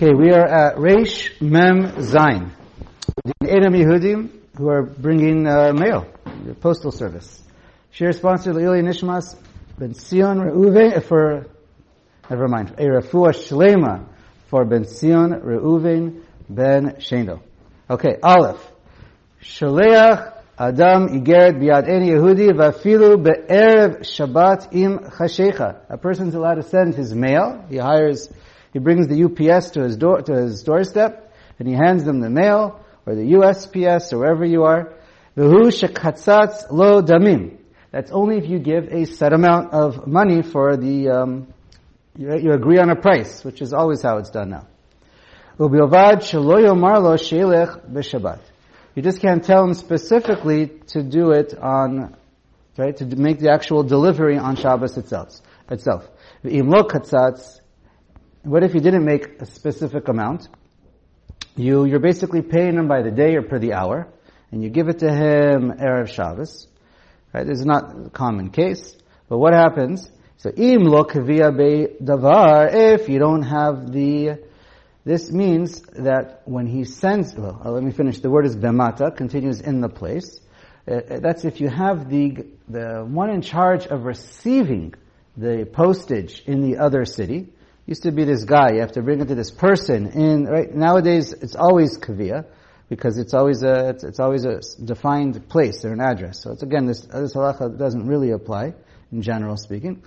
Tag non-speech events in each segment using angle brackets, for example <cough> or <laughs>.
Okay, we are at Reish Mem Zain. The Edom Yehudim who are bringing uh, mail, the postal service. Share sponsor Leili Nishmas Ben Sion Reuven for, never mind, a Rafua Shlema for Ben Sion Reuven Ben Shendo. Okay, Aleph. Shaleach Adam Igeret Biad Eni Yehudi Vafilu Be'erev Shabbat Im Chashecha. A person's allowed to send his mail. He hires he brings the UPS to his door, to his doorstep, and he hands them the mail, or the USPS, or wherever you are. Lo damim. That's only if you give a set amount of money for the, um, you, you, agree on a price, which is always how it's done now. You just can't tell him specifically to do it on, right, to make the actual delivery on Shabbos itself. Itself. What if you didn't make a specific amount? You, you're basically paying him by the day or per the hour, and you give it to him Erev Shabbos. Right? This is not a common case. But what happens? So, im lo kavia be davar, if you don't have the, this means that when he sends, well, uh, let me finish. The word is bemata, continues in the place. Uh, uh, that's if you have the, the one in charge of receiving the postage in the other city, used to be this guy. You have to bring it to this person. In right nowadays, it's always kavia because it's always a it's, it's, always a defined place or an address. So it's again this this halacha doesn't really apply in general speaking.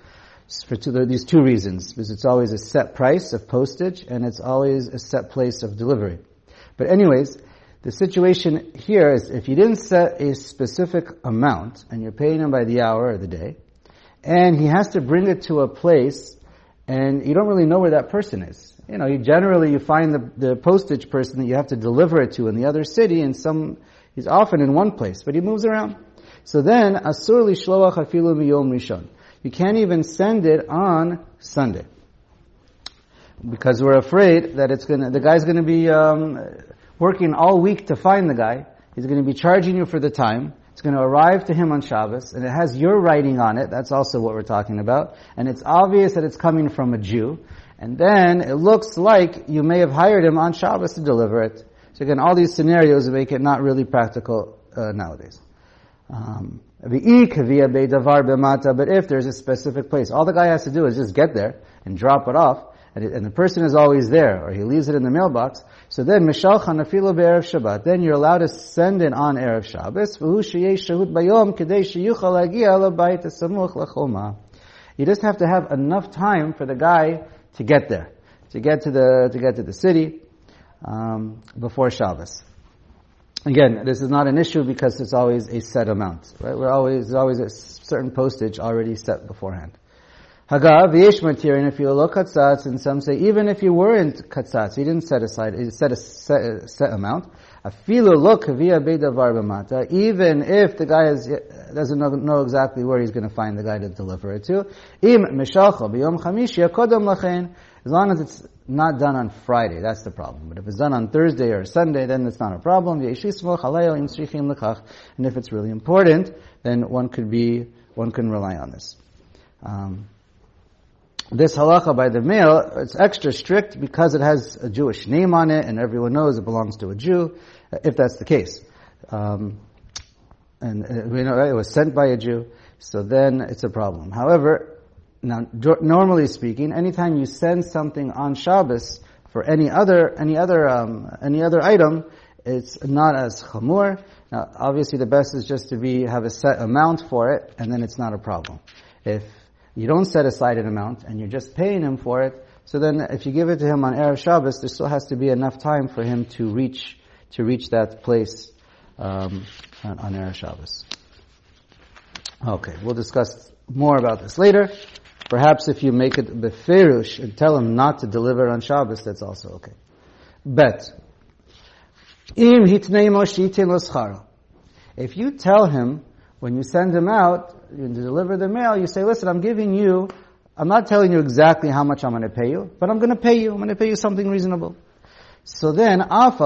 For two, these two reasons, because it's always a set price of postage and it's always a set place of delivery. But anyways, the situation here is if you didn't set a specific amount and you're paying him by the hour or the day, and he has to bring it to a place and you don't really know where that person is. You know, you generally you find the, the postage person that you have to deliver it to in the other city, and some he's often in one place, but he moves around. So then, asur shloach afilu miyom rishon. You can't even send it on Sunday because we're afraid that it's gonna the guy's gonna be um, working all week to find the guy. He's to be charging you for the time. It's going to arrive to him on Shabbos, and it has your writing on it. That's also what we're talking about. And it's obvious that it's coming from a Jew. And then it looks like you may have hired him on Shabbos to deliver it. So again, all these scenarios make it not really practical uh, nowadays. Um, but if there's a specific place, all the guy has to do is just get there and drop it off, and, it, and the person is always there, or he leaves it in the mailbox. So then, Mishal Chanafilo Be'erev Shabbat, then you're allowed to send it on Erev Shabbos, bayom You just have to have enough time for the guy to get there, to get to the, to get to the city, um, before Shabbos. Again, this is not an issue because it's always a set amount, right? We're always, there's always a certain postage already set beforehand. Hagav, yesh material, if you look katzatz, and some say, even if you weren't katzatz, you didn't set aside, he set a set, set amount. Afilu look via bedavar b'mata, even if the guy is, doesn't know, know, exactly where he's going to find the guy to deliver it to. Im mishalcha b'yom chamishi kodam lachen, as long as it's not done on Friday, that's the problem. But if it's done on Thursday or Sunday, then it's not a problem. And if it's really important, then one could be, one can rely on this. Um, this halacha by the mail, it's extra strict because it has a Jewish name on it and everyone knows it belongs to a Jew, if that's the case. Um, and uh, we know it was sent by a Jew, so then it's a problem. However, now, normally speaking, anytime you send something on Shabbos for any other, any other, um, any other item, it's not as chamur. Now, obviously the best is just to be, have a set amount for it, and then it's not a problem. If you don't set aside an amount and you're just paying him for it, so then if you give it to him on Erev Shabbos, there still has to be enough time for him to reach, to reach that place, um, on, on Erev Shabbos. Okay, we'll discuss more about this later. Perhaps if you make it beferush and tell him not to deliver on Shabbos, that's also okay. But, If you tell him when you send them out, you deliver the mail, you say, listen, I'm giving you, I'm not telling you exactly how much I'm going to pay you, but I'm going to pay you, I'm going to pay you something reasonable. So then, even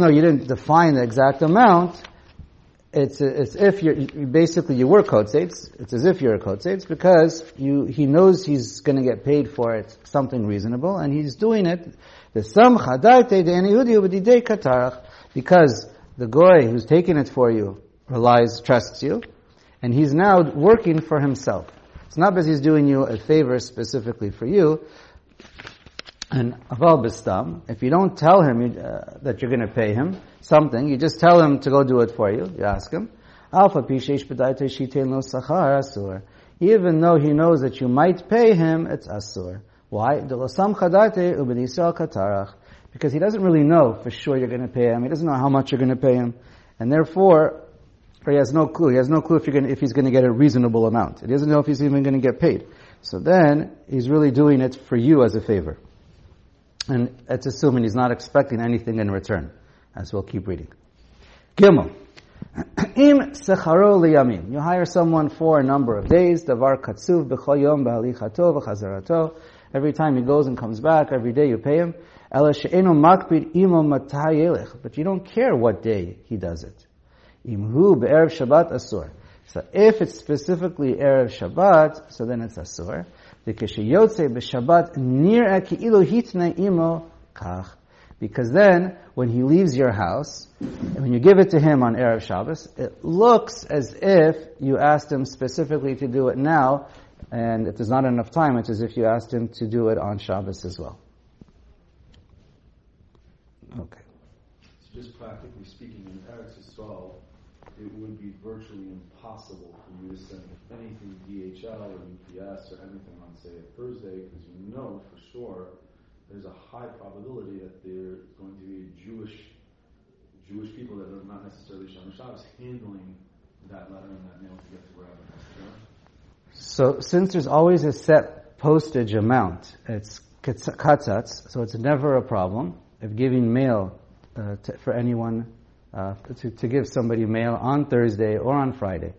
though you didn't define the exact amount, it's it's if you're you- basically you were kotzetz. It's as if you're a kotzetz because you he knows he's going to get paid for it something reasonable, and he's doing it. Because the goy who's taking it for you relies trusts you, and he's now working for himself. It's not because he's doing you a favor specifically for you. And aval bistam, if you don't tell him you, uh, that you're going to pay him something, you just tell him to go do it for you. You ask him. Alpha lo sachar asur. Even though he knows that you might pay him, it's asur. Why? Katarach. Because he doesn't really know for sure you're going to pay him. He doesn't know how much you're going to pay him, and therefore, or he has no clue. He has no clue if, to, if he's going to get a reasonable amount. He doesn't know if he's even going to get paid. So then he's really doing it for you as a favor. And it's assuming he's not expecting anything in return, as we'll keep reading. Gimel. <clears throat> Im secharo liyamim. You hire someone for a number of days. Davar katsuv b'chol yom b'halichato v'chazarato. Every time he goes and comes back, every day you pay him. But you don't care what day he does it. Imhu be'erev Shabbat asur. So if it's specifically erev Shabbat, so then it's asur. Because then, when he leaves your house, and when you give it to him on erev Shabbos, it looks as if you asked him specifically to do it now, and if there's not enough time, it's as if you asked him to do it on Shabbos as well. Okay. So just practically speaking, in Eretz Yisrael, it would be virtually impossible for you to send anything DHL or UPS or anything on, say, a Thursday, because you know for sure there's a high probability that there's going to be Jewish Jewish people that are not necessarily Shomer Shabbos handling that letter and that mail to get to wherever. You know? So since there's always a set postage amount, it's katzatz, so it's never a problem of giving mail uh, to, for anyone uh, to, to give somebody mail on Thursday or on Friday.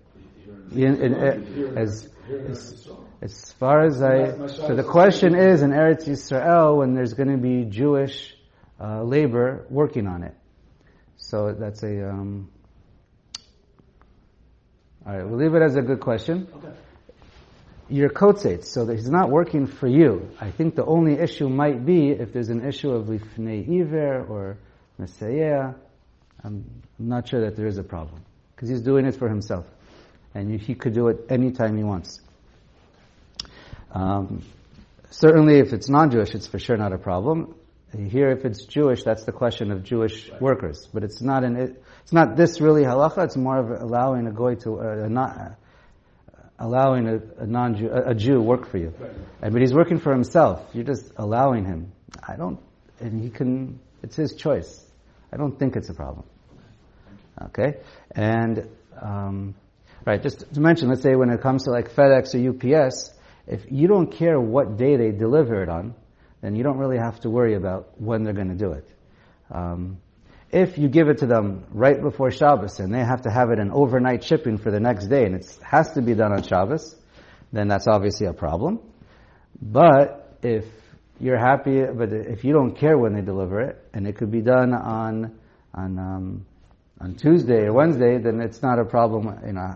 In, In, in, as, as, as far as I, so the question is in Eretz Yisrael when there's going to be Jewish uh, labor working on it. So that's a. Um, all right, we'll leave it as a good question. You're kotzetz, so that he's not working for you. I think the only issue might be if there's an issue of lifnei iver or mesayeia. I'm not sure that there is a problem because he's doing it for himself, and he could do it anytime he wants. Um, certainly, if it's non-Jewish, it's for sure not a problem. Here, if it's Jewish, that's the question of Jewish workers. But it's not an, it, it's not this really halacha. It's more of allowing a goy to, uh, not, uh, allowing a, a non-Jew, a, a Jew work for you. Right. And, but he's working for himself. You're just allowing him. I don't, and he can, it's his choice. I don't think it's a problem. Okay? And, um, right, just to mention, let's say when it comes to like FedEx or UPS, if you don't care what day they deliver it on, then you don't really have to worry about when they're going to do it. Um, if you give it to them right before Shabbos and they have to have it in overnight shipping for the next day and it has to be done on Shabbos, then that's obviously a problem. But if you're happy, but if you don't care when they deliver it and it could be done on on um, on Tuesday or Wednesday, then it's not a problem. You know,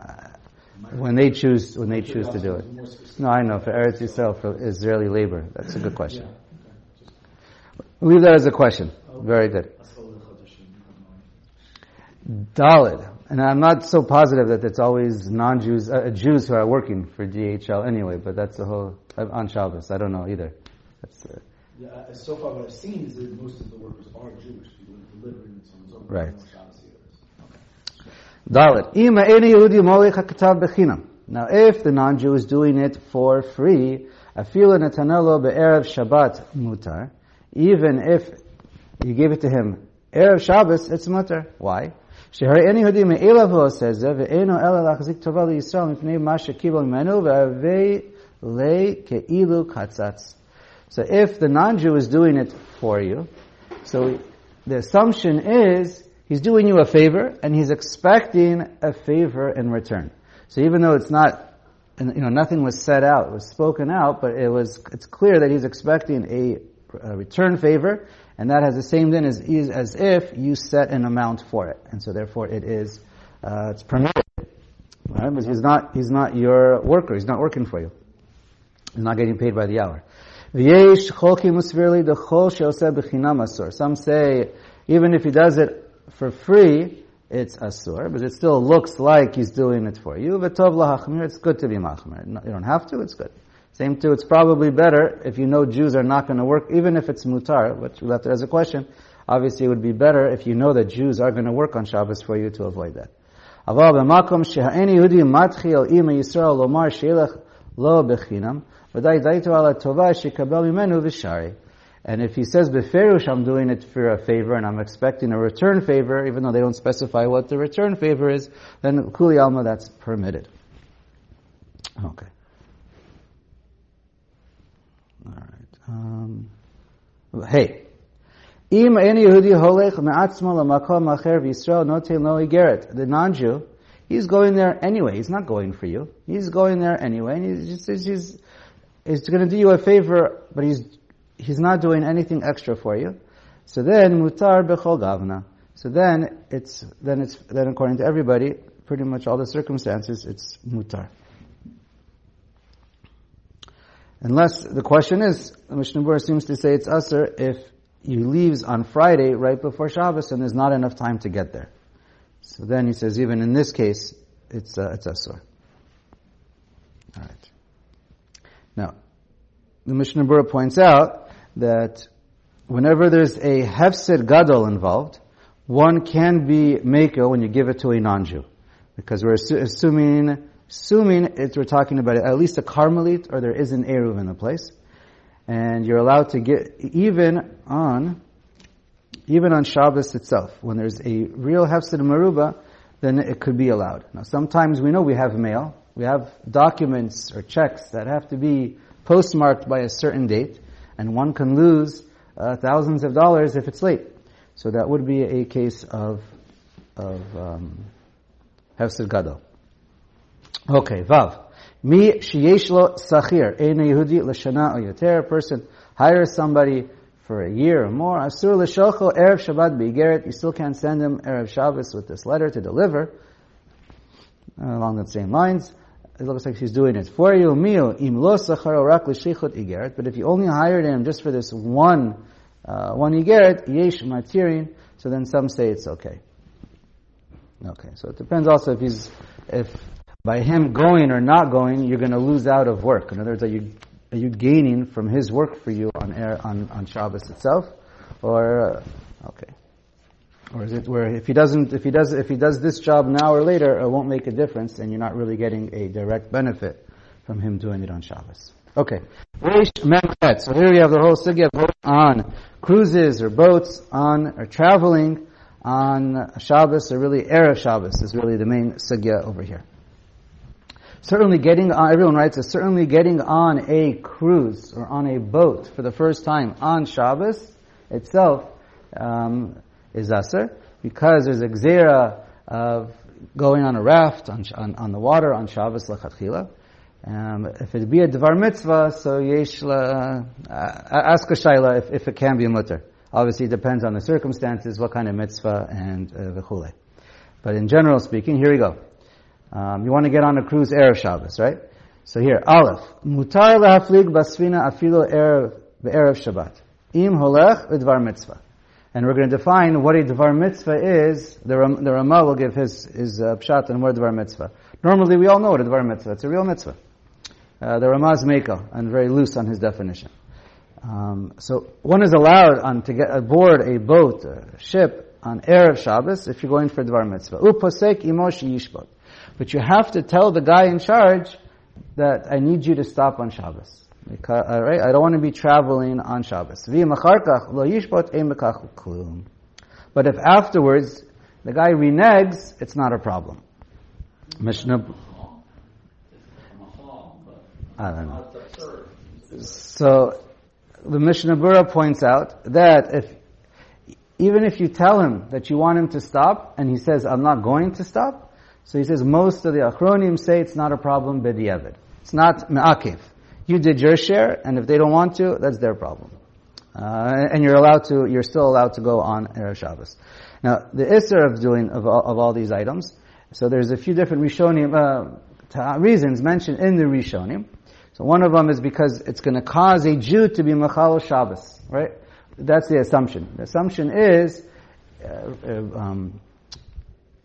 when they choose when they choose to do it. No, I know for Eretz Yisrael for Israeli labor. That's a good question. Leave that as a question. Very good. Dalid. And I'm not so positive that it's always non-Jews, uh, Jews who are working for DHL anyway, but that's the whole, uh, on Shabbos. I don't know either. That's, uh, Yeah, uh, so far what I've seen is that most of the workers are Jewish people delivering it on Right. Dalit. Ima eni Yehudi molech hakatav bechinam. Now, if the non-Jew is doing it for free, afilu netanelo be'erev Shabbat mutar, even if you give it to him erev Shabbos, it's mutar. Why? שהרי אין יהודי מאליו הוא עושה זה, ואינו אלא להחזיק טובה לישראל מפני מה שקיבל ממנו, והווה לי כאילו קצץ. So if the non-Jew is doing it for you, so the assumption is he's doing you a favor and he's expecting a favor in return. So even though it's not, and, you know, nothing was said out, it was spoken out, but it was, it's clear that he's expecting a, a return favor, and that has the same din as, as if you set an amount for it. And so therefore it is, uh, it's permitted. Right? He's not, he's not your worker. He's not working for you. He's not getting paid by the hour. Some say, even if he does it for free, it's asur, but it still looks like he's doing it for you. It's good to be machmir. You don't have to, it's good. Same too, it's probably better if you know Jews are not going to work, even if it's mutar, which we left it as a question. Obviously it would be better if you know that Jews are going to work on Shabbos for you to avoid that. אבל במקום שהאין יהודי מתחיל עם ישראל לומר שילך לא בחינם, ודאי דייתו על הטובה שיקבל ממנו ושרי. And if he says beferush, I'm doing it for a favor and I'm expecting a return favor, even though they don't specify what the return favor is, then kuli alma that's permitted. Okay. All right. Um, hey. Im any Yehudi holech me'atzmo lamakom acher v'Yisrael notein lo igeret. The non-Jew, he's going there anyway. He's not going for you. He's going there anyway, and he's just, he's, he's going to do you a favor, but he's he's not doing anything extra for you. So then mutar bechol gavna. So then it's then it's then according to everybody, pretty much all the circumstances, it's mutar. Unless the question is, the Mishnah Berurah seems to say it's asur if he leaves on Friday right before Shabbos and there's not enough time to get there. So then he says, even in this case, it's uh, it's asur. All right. Now, the Mishnah Berurah points out that whenever there's a hefsed gadol involved, one can be makel when you give it to a non-Jew, because we're assu- assuming assuming it, we're talking about at least a karmelit or there is an eruv in the place and you're allowed to get even on even on Shabbos itself. When there's a real hefsed maruba, then it could be allowed. Now, sometimes we know we have mail, we have documents or checks that have to be postmarked by a certain date, and one can lose uh, thousands of dollars if it's late. So that would be a case of of um, hefsed gadol. Okay, vav. Mi sheyesh lo sachir, ein Yehudi l'shana o yoter. Person hires somebody for a year or more. Asur l'shocho erev Shabbat beigeret. You still can't send him erev Shabbos with this letter to deliver. Along the same lines, it looks like she's doing it for you. Mio im lo sachar rak l'shichot igeret. But if you only hired him just for this one uh, one igeret, yesh matirin. So then some say it's okay. Okay, so it depends also if he's if by him going or not going, you're going to lose out of work. In other words, are you, are you gaining from his work for you on air, on, on Shabbos itself? Or, uh, okay. Or is it where if he doesn't, if he does, if he does this job now or later, it won't make a difference and you're not really getting a direct benefit from him doing it on Shabbos. Okay. So here we have the whole sugya on cruises or boats, on or traveling on Shabbos or really Erev Shabbos is really the main sugya over here. Certainly getting on, everyone writes, is certainly getting on a cruise or on a boat for the first time on Shabbos itself um, is aser because there's a gzera of going on a raft on, on, on the water on Shabbos lechatchila. Um, if it be a dvar mitzvah, so yesh la, uh, ask a shaila if, if it can be a mutter. Obviously, it depends on the circumstances, what kind of mitzvah, and uh, But in general speaking, here we go. Um, you want to get on a cruise Erev Shabbos, right? So here, Aleph. Mutar lahaflig basfina afilo Erev, Erev Shabbat. Im holech udvar mitzvah. And we're going to define what a dvar mitzvah is. The, Ram, the Ramah will give his, his uh, pshat on what dvar mitzvah. Normally we all know what a dvar mitzvah. It's a real mitzvah. Uh, the Ramah is and very loose on his definition. Um, so one is allowed on to get aboard a boat, a ship, on Erev Shabbos if you're going for dvar mitzvah. Uposek imoshi yishbot. But you have to tell the guy in charge that I need you to stop on Shabbos. Because, all right, I don't want to be traveling on Shabbos. But if afterwards the guy reneges, it's not a problem. Mishnah. I don't know. So the Mishnah Berurah points out that if even if you tell him that you want him to stop and he says I'm not going to stop, so he says most of the Achronim say it's not a problem b'di'evid. It's not me'akiv. You did your share, and if they don't want to, that's their problem. Uh, and you're allowed to, you're still allowed to go on Erev Shabbos. Now, the Isser of doing, of all, of all these items, So there's a few different Rishonim, uh, reasons mentioned in the Rishonim. So one of them is because it's going to cause a Jew to be Machal Shabbos, right? That's the assumption. The assumption is, uh, uh, um,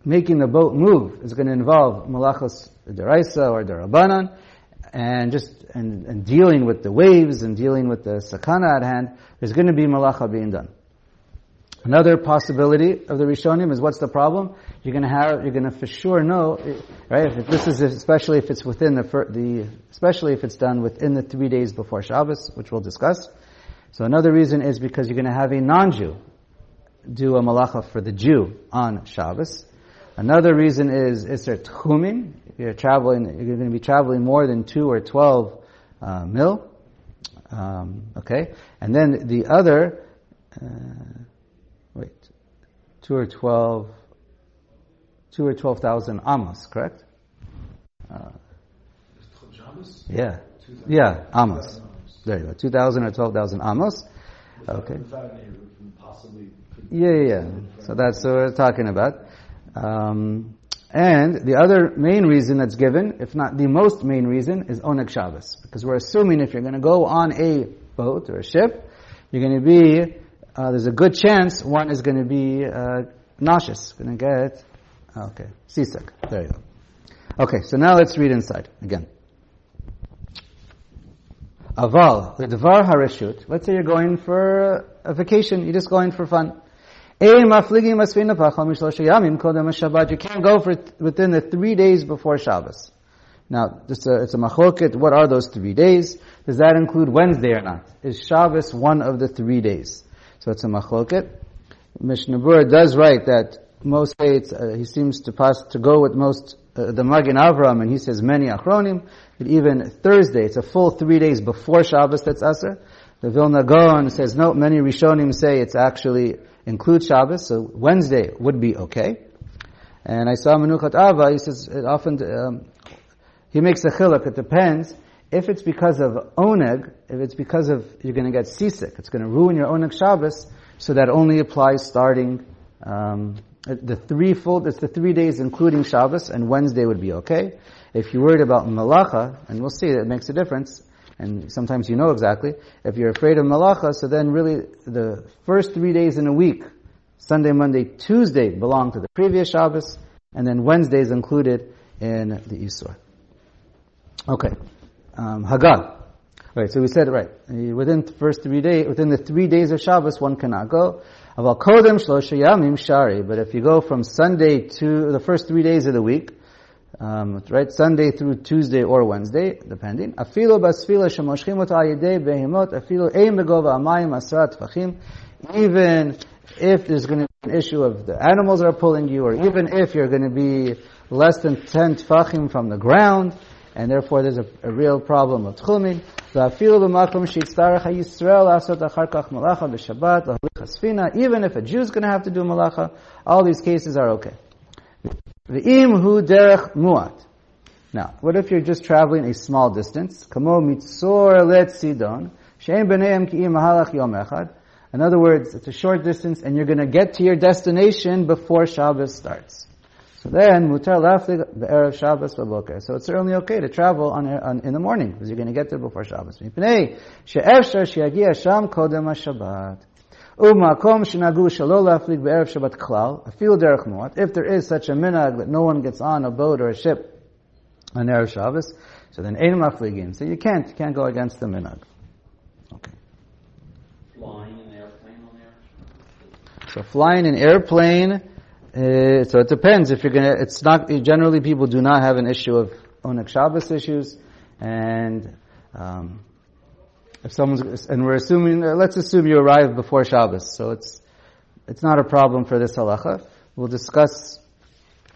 making the boat move is going to involve malachos deraisa or derabanan, and just and, and, dealing with the waves and dealing with the sakana at hand. There's going to be malacha being done. Another possibility of the Rishonim is what's the problem? You're going to have, you're going to for sure know, right? If this is especially if it's within the, the especially if it's done within the three days before Shabbos, which we'll discuss. So another reason is because you're going to have a non-Jew do a malacha for the Jew on Shabbos. Another reason is Isser Tchumin. You're traveling, you're going to be traveling more than two or twelve uh, mil. Um, okay, and then the other, uh, wait, two or twelve, two or twelve thousand amos, correct? Uh, yeah, yeah, amos. There you go, two thousand or twelve thousand amos. Okay. Yeah, yeah, yeah. So that's what we're talking about. Um, and the other main reason that's given, if not the most main reason, is Oneg Shabbos. Because we're assuming if you're going to go on a boat or a ship, you're going to be, uh, there's a good chance one is going to be uh, nauseous, going to get, okay, seasick. There you go. Okay, so now let's read inside again. Aval, the Devar Hareshut. Let's say you're going for a vacation, you're just going for fun. You can't go for within the three days before Shabbos. Now, a, it's a machloket. What are those three days? Does that include Wednesday or not? Is Shabbos one of the three days? So it's a machloket. Mishnah Berurah does write that most states uh, he seems to pass to go with most uh, the Magen Avram, and he says many achronim that even Thursday, it's a full three days before Shabbos that's aser. The Vilna Gaon says no. Many Rishonim say it's actually include Shabbos, so Wednesday would be okay. And I saw Menuchat Ahava, he says, it often, um, he makes a chiluk, it depends. If it's because of oneg, if it's because of, you're going to get seasick, it's going to ruin your oneg Shabbos, so that only applies starting, um, the three full, it's the three days including Shabbos, and Wednesday would be okay. If you're worried about malacha, and we'll see that it makes a difference, and sometimes you know exactly. If you're afraid of malacha, so then really the first three days in a week, Sunday, Monday, Tuesday, belong to the previous Shabbos, and then Wednesday is included in the Isur. Okay. Um. Right, so we said, right, within the first three days, within the three days of Shabbos, one cannot go. But if you go from Sunday to the first three days of the week, um, right? Sunday through Tuesday or Wednesday, depending. Afilo basfila shemoshchim ot ayidei behemot, afilo ein begova amayim asrat tfachim. Even if there's going to be an issue of the animals are pulling you, or even if you're going to be less than 10 tfachim from the ground, and therefore there's a, a real problem of tchumin. Even if a Jew is going to have to do malacha, all these cases are okay. Now, what if you're just traveling a small distance? In other words, it's a short distance and you're going to get to your destination before Shabbos starts. So then, mutar laflig erev Shabbos v'boker. So it's certainly okay to travel on, on, in the morning because you're going to get there before Shabbos. Mipnei she'efshar she'agia sham kodem ha-Shabbat. Umakom shenagu shalo laflig be'erev Shabbat klal, afil derech muat. If there is such a minhag that no one gets on a boat or a ship on erev Shabbos, so then ein mafligin. So you can't, you can't go against the minhag. Okay. Flying in airplane on. So flying an airplane. Uh, so it depends if you're gonna. It's not generally people do not have an issue of onek Shabbos issues, and um, if someone's, and we're assuming, uh, let's assume you arrive before Shabbos, so it's, it's not a problem for this halacha. We'll discuss,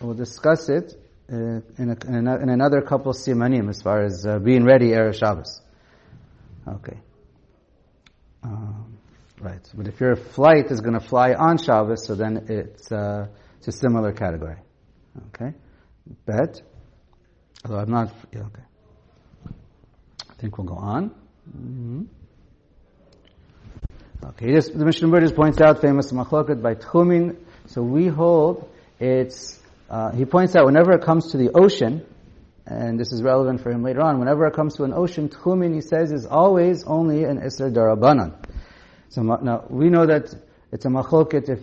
we'll discuss it uh, in, a, in, a, in, another couple simanim as far as uh, being ready erev Shabbos. Okay. Um, right. But if your flight is going to fly on Shabbos, so then it's, uh, it's a similar category. Okay. Bet. Although I'm not, yeah, okay. I think we'll go on. Mm-hmm. Okay, the Mishnah Berurah points out famous machloket by Tchumin. So we hold it's uh, he points out whenever it comes to the ocean, and this is relevant for him later on, whenever it comes to an ocean, tchumin, he says, is always only an Isser Darabanan. So now, we know that it's a machloket if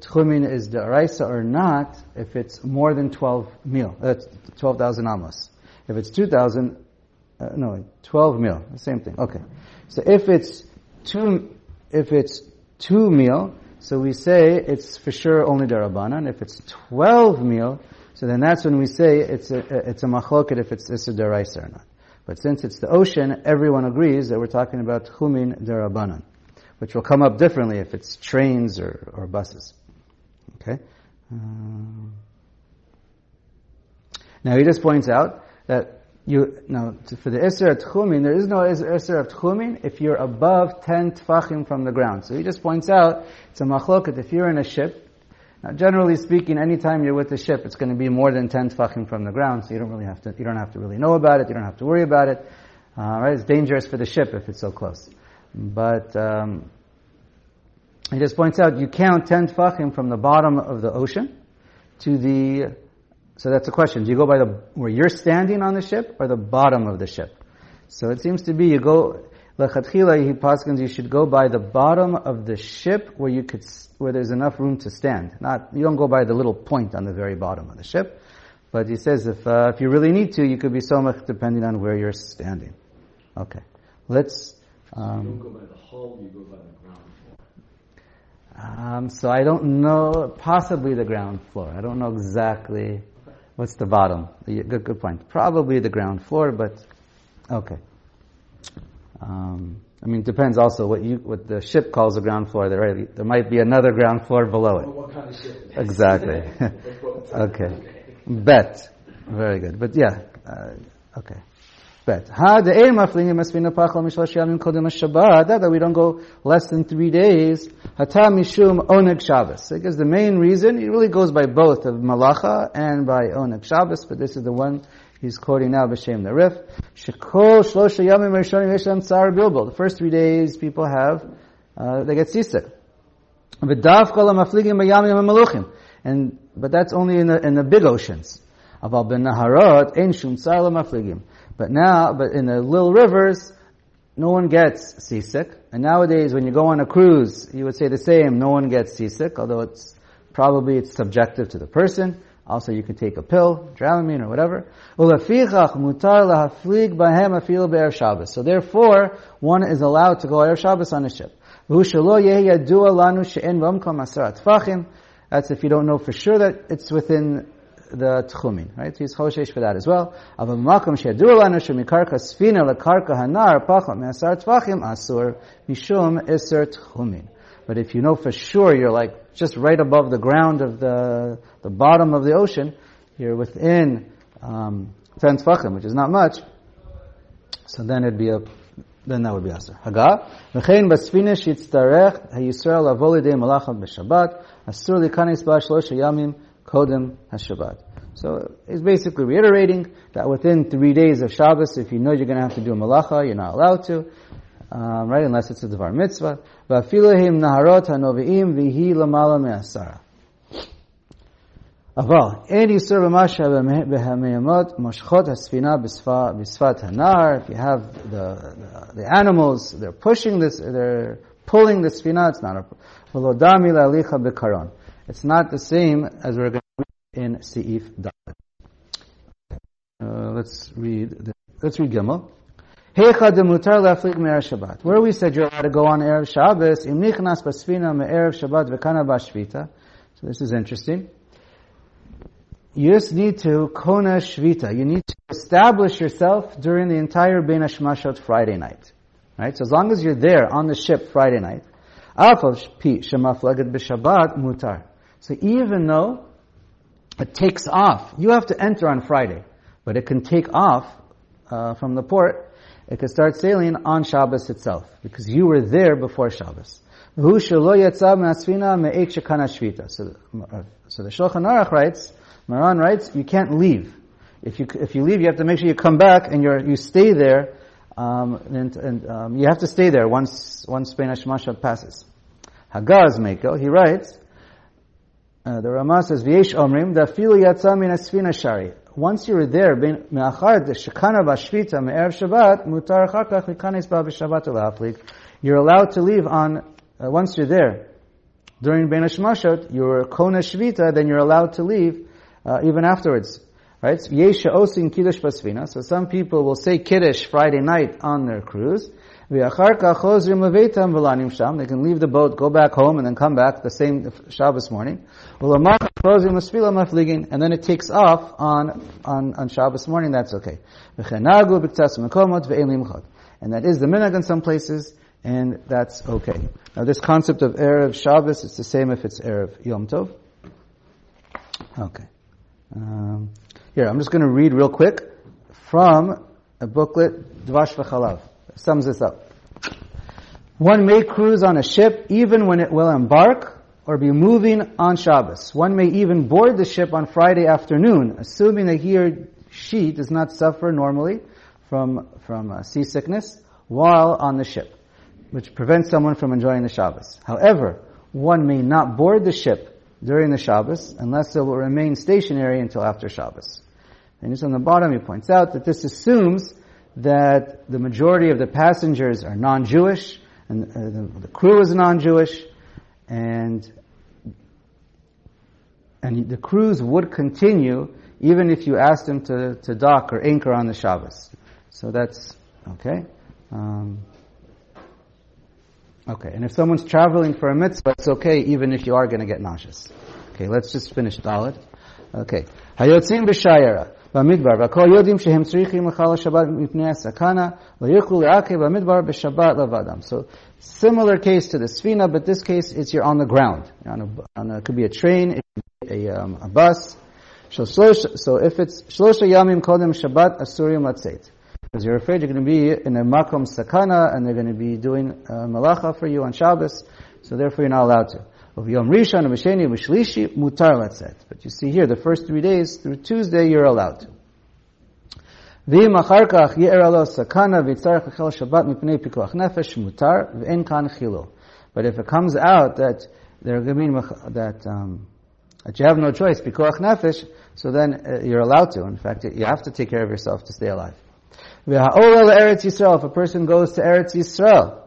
tchumin is daraisa or not, if it's more than 12 mil, uh, 12,000 amos. If it's 2,000, uh, no, 12 mil, the same thing. Okay. So if it's two, if it's two mil, so we say it's for sure only darabanan. If it's 12 mil, so then that's when we say it's a, it's a machloket if it's a deraisa or not. But since it's the ocean, everyone agrees that we're talking about chumin derabanan, which will come up differently if it's trains or, or buses. Okay? Um, now he just points out that you, now for the of Tchumin, there is no Isser of Tchumin if you're above 10 Tfachim from the ground. So he just points out, it's a machloket, if you're in a ship, now, generally speaking, anytime you're with a ship, it's going to be more than 10 tfachim from the ground, so you don't really have to, you don't have to really know about it, you don't have to worry about it. Uh, right? It's dangerous for the ship if it's so close. But, um, he just points out, you count 10 tfachim from the bottom of the ocean to the, so that's a question. Do you go by the, where you're standing on the ship or the bottom of the ship? So it seems to be you go, Lechatchila, he paskins, you should go by the bottom of the ship where you could, where there's enough room to stand. Not, you don't go by the little point on the very bottom of the ship. But he says if, uh, if you really need to, you could be so much depending on where you're standing. Okay. Let's, um, you don't go by the hull, you go by the ground floor. Um, so I don't know, possibly the ground floor. I don't know exactly what's the bottom. Good, good point. Probably the ground floor, but okay. Um, I mean, it depends also what you what the ship calls the ground floor. There, right? there might be another ground floor below it. What kind of ship? Exactly. <laughs> okay. Bet. Very good. But yeah. Uh, okay. Bet. That we don't go less than three days. Hata mishum the main reason it really goes by both of malacha and by oneg Shabbos, but this is the one He's quoting now B'Shem the Rif. Shekol shlosha yamim rishonim yeshem tsar bilbil. The first three days people have, uh, they get seasick. And, but that's only in the, in the big oceans. Aval ben naharot ein shum tsar mafligim. But now, but in the little rivers, no one gets seasick. And nowadays, when you go on a cruise, you would say the same, no one gets seasick, although it's probably it's subjective to the person. Also, you can take a pill, Dramamine or whatever. So therefore, one is allowed to go Erev Shabbos on a ship. That's if you don't know for sure that it's within the tchumin, right? He's choshesh for that as well. But if you know for sure you're like just right above the ground of the the bottom of the ocean, you're within um, ten tfachim, which is not much. So then it'd be a then that would be aser. Haga v'chein basfina shitztarech hayisrael avolidei malacham b'Shabbat asur likanis ba'shlosh yamim kodem haShabbat. So he's basically reiterating that within three days of Shabbos, if you know you're going to have to do a malacha, you're not allowed to um, right? Unless it's a devar mitzvah. Va'afilahim naharot hanoviim vihi lamala me'asara. אבל אין איסור במשהו בהמיימות מושכות הספינה בשפת הנהר. If you have the, the, the animals, they're pushing this, they're pulling the sfina, it's not a ולא דמי להליכה בקרון. It's not the same as we're going to read in Seif Dalet. Uh, let's read, the, let's read Gimel. Heicha demutar laflik me'er Shabbat. Where we said you're allowed to go on Erev Shabbos, im nichnas basfina me'erev Shabbat v'kana bashvita. So this is interesting. You just need to kona shvita. You need to establish yourself during the entire Ben Hashmashot Friday night. Right? So as long as you're there on the ship Friday night, Alfav pi shemaflaget b'Shabbat mutar. So even though it takes off, you have to enter on Friday, but it can take off uh, from the port it could start sailing on Shabbos itself, because you were there before Shabbos. So, so the Shulchan Aruch writes, Maran writes, you can't leave. If you, if you leave, you have to make sure you come back and you you stay there, um, and, and um, you have to stay there once, once Ben Hashmashad passes. Hagaz Mekel, he writes, uh, the Rama says, V'yesh omrim, da filu yatsa min asfina shari. Once you were there, ben me'achar shekana b'shvita me'erev Shabbat, mutar achar kach likanis ba b'Shabbat ula'aflik. You're allowed to leave on, uh, once you're there, during Ben Hashmashot, you're kona shvita, then you're allowed to leave, uh, even afterwards. Right? Yesha osin kiddush basvina. So some people will say kiddush Friday night on their cruise. They can leave the boat, go back home, and then come back the same Shabbos morning. And then it takes off on, on, on Shabbos morning, that's okay. And that is the minhag in some places, and that's okay. Now this concept of Erev Shabbos, it's the same if it's Erev Yom Tov. Okay. Um, here, I'm just going to read real quick from a booklet, Dvash V'chalav sums this up. One may cruise on a ship even when it will embark or be moving on Shabbos. One may even board the ship on Friday afternoon, assuming that he or she does not suffer normally from, from uh, seasickness while on the ship, which prevents someone from enjoying the Shabbos. However, one may not board the ship during the Shabbos unless it will remain stationary until after Shabbos. And just on the bottom, he points out that this assumes that the majority of the passengers are non-Jewish, and uh, the, the, crew is non-Jewish, and and the cruise would continue even if you asked them to, to dock or anchor on the Shabbos. So that's okay. Um, okay, and if someone's traveling for a mitzvah, it's okay even if you are going to get nauseous. Okay, let's just finish Dalit. Okay. Hayotzim b'shayera. במדבר, והכל יודעים שהם צריכים לחלל השבת מפני הסכנה, לא יוכלו לעכב במדבר בשבת לבדם. So, similar case to the Sfina, but this case, it's you're on the ground. On a, on a, it could be a train, it could be a, um, a bus. So if it's שלושה ימים קודם שבת, אסורים לצאת. Because you're afraid you're going to be in a makom sakana, and they're going to be doing uh, malacha for you on Shabbos, so therefore you're not allowed to. Of Yom Rishon, Misheni, Mishlishi, Mutar Latzet. But you see here, the first three days, through Tuesday, you're allowed to. ואם אחר כך יאר לו סכנה ויצטרך לחיל שבת מפני פיקוח נפש, מותר, ואין כאן חילו. But if it comes out that they're going to that, um, that you have no choice, pikuach nefesh, so then uh, you're allowed to. In fact, you have to take care of yourself to stay alive. Eretz Yisrael, if a person goes to Eretz Yisrael,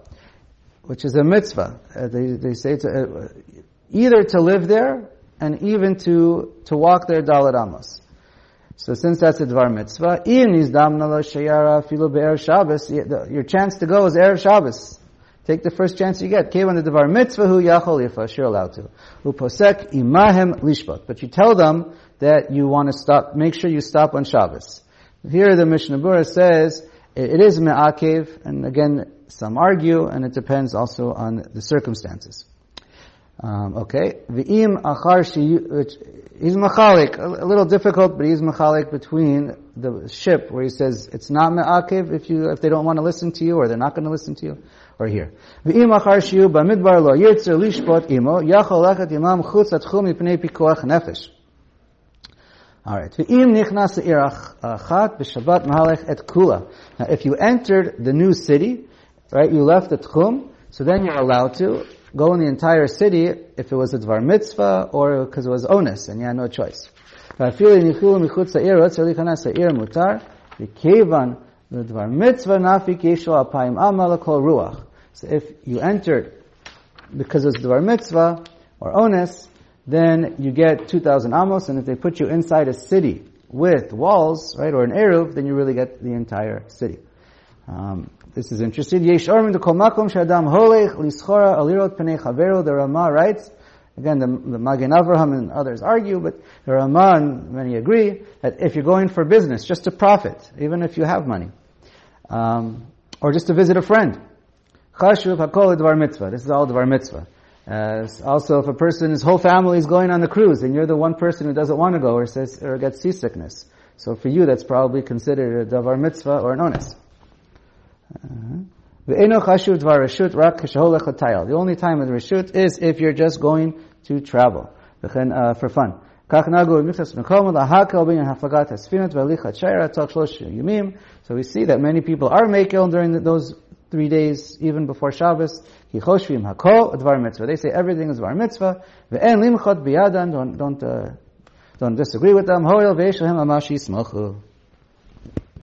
which is a mitzvah. Uh, they, they say to, uh, either to live there and even to, to walk there Dalit Amos. So since that's a Dvar mitzvah, your chance to go is Erev Shabbos. Take the first chance you get. Kevan the Dvar mitzvah hu yachol yifa, you're allowed to. Uposek imahem lishbot. But you tell them that you want to stop, make sure you stop on Shabbos. Here the Mishnah Berurah says, it is me'akev, and again, some argue, and it depends also on the circumstances. Um, okay, v'im achar which he's machalik, a little difficult, but he's machalik between the ship where he says it's not me'akev if you if they don't want to listen to you or they're not going to listen to you, or here. V'im achar shiyu b'midbar lo yirtzer lishpot imo yachol imam chutz atchum mipnei pikuach nefesh. All right. V'im nichnas achat b'shabbat mahalech et kula. Now, if you entered the new city right? You left the tchum, so then you're allowed to go in the entire city if it was a dvar mitzvah or because it was onus and you had no choice. So if you entered because it's dvar mitzvah or onus, then you get 2,000 amos, and if they put you inside a city with walls, right, or an eruv, then you really get the entire city. Um, this is interesting. Yesh the kol makom shadam holech lischora alirot penei chavero. The Rama writes, again, the, the Magen Avraham and others argue, but the Rama and many agree that if you're going for business, just to profit, even if you have money, um, or just to visit a friend, chashuv hakol dvar mitzvah. This is all dvar mitzvah. Uh, also, if a person, his whole family is going on the cruise, and you're the one person who doesn't want to go or says or gets seasickness, so for you, that's probably considered a davar mitzvah or an onus. The only time of the reshut is if you're just going to travel, uh, for fun. So we see that many people are makel during those three days even before Shabbos. They say everything is dvar mitzvah. Don't don't uh, don't disagree with them.